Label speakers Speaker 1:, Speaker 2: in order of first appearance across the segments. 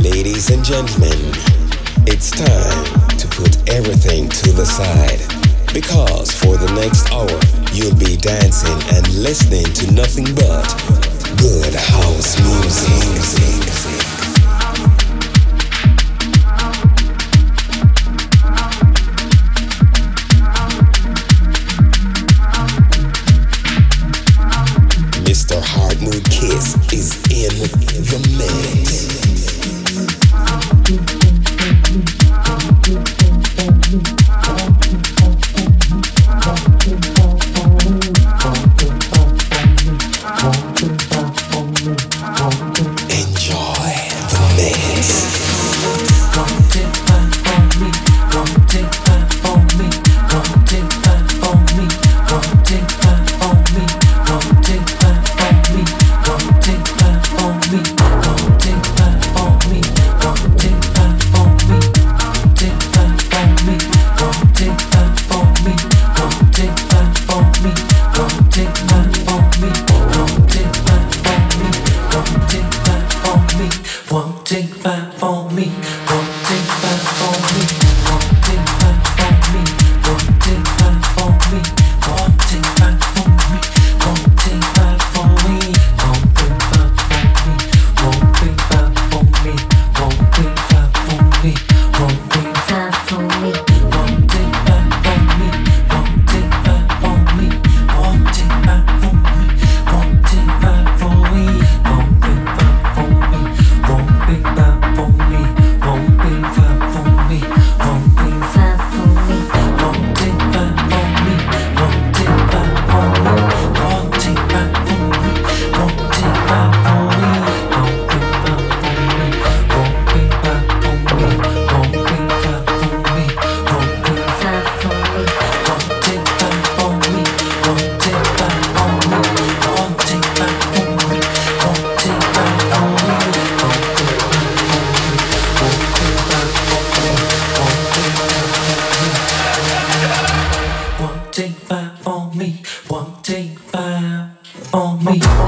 Speaker 1: Ladies and gentlemen, it's time to put everything to the side because for the next hour you'll be dancing and listening to nothing but Good house music.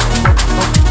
Speaker 2: Oh, oh, oh.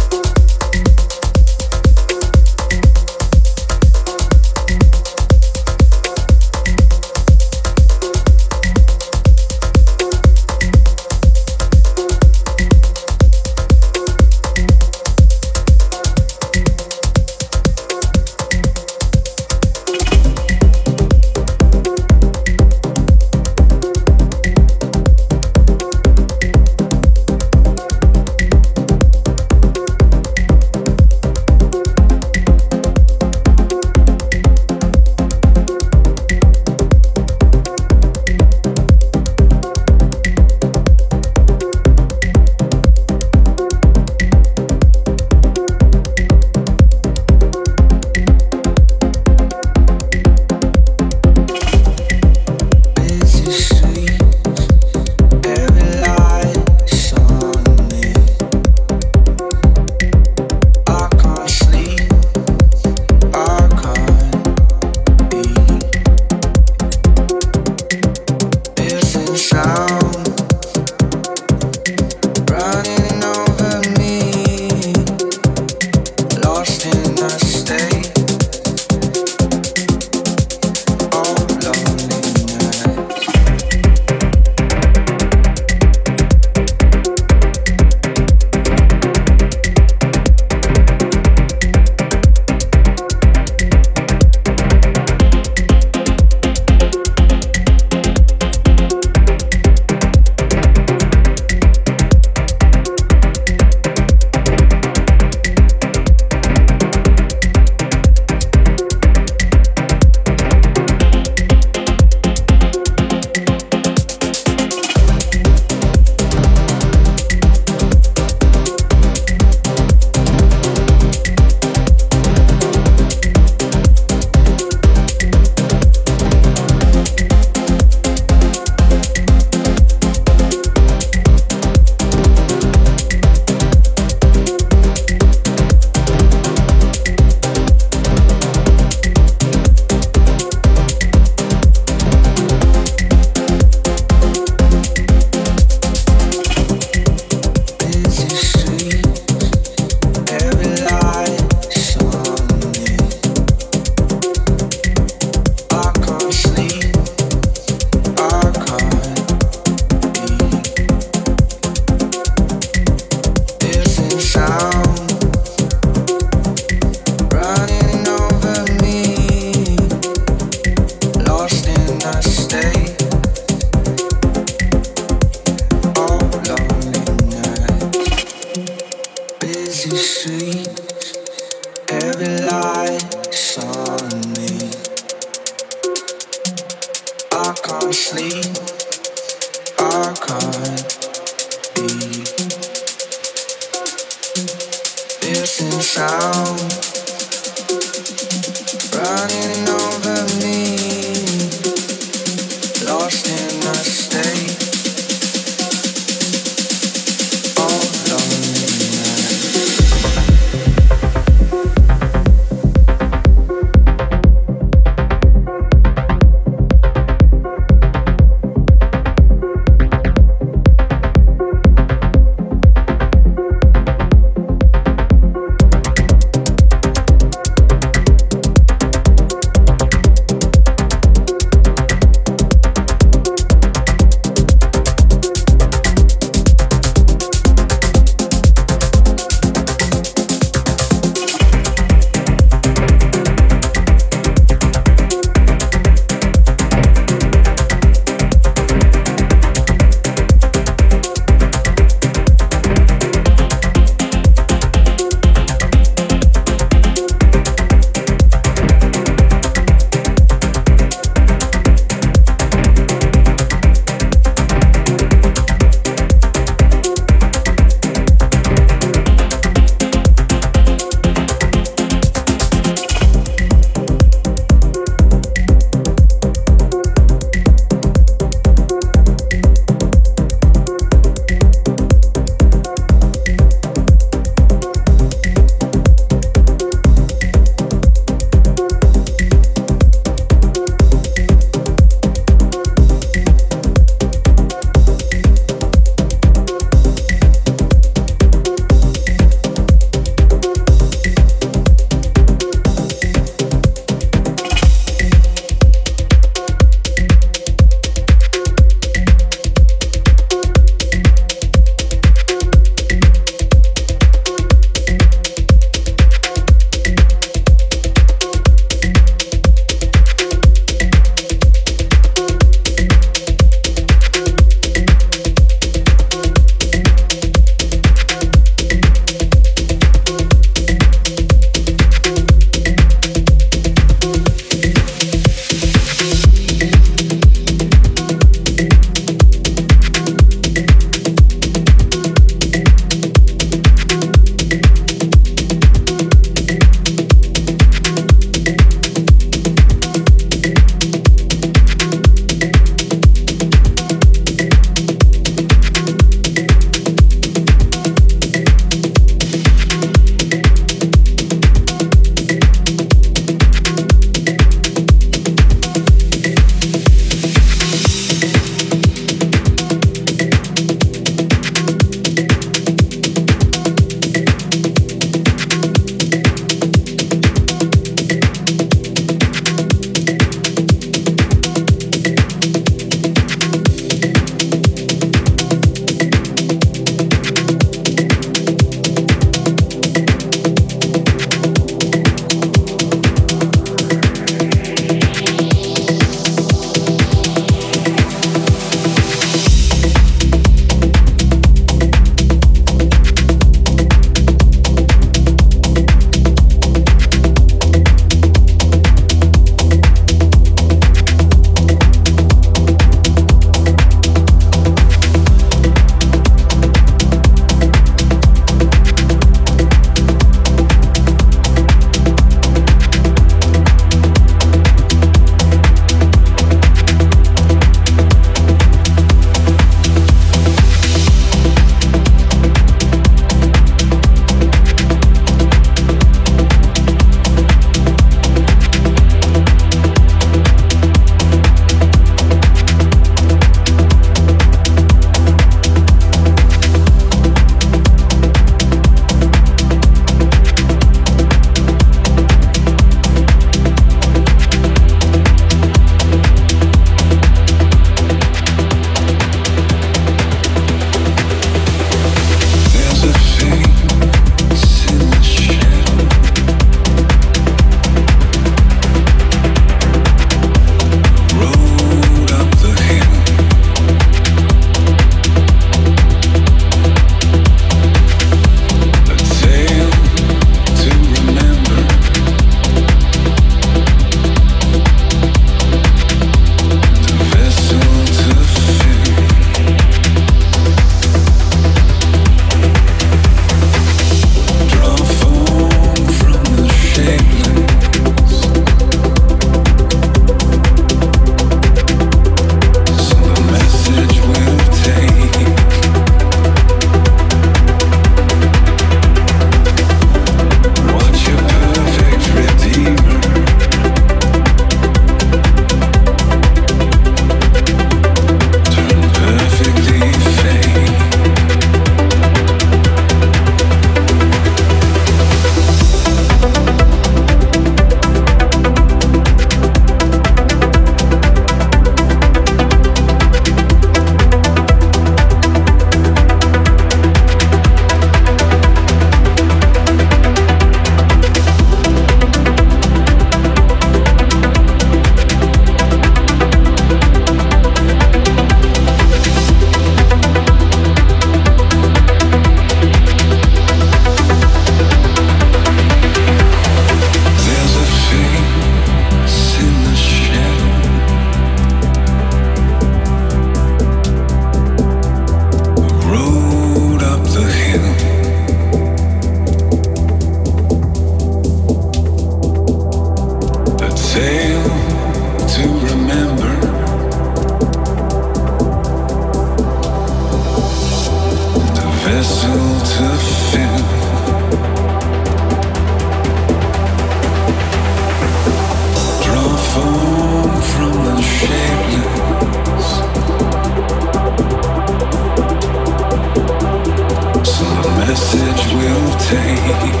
Speaker 3: que,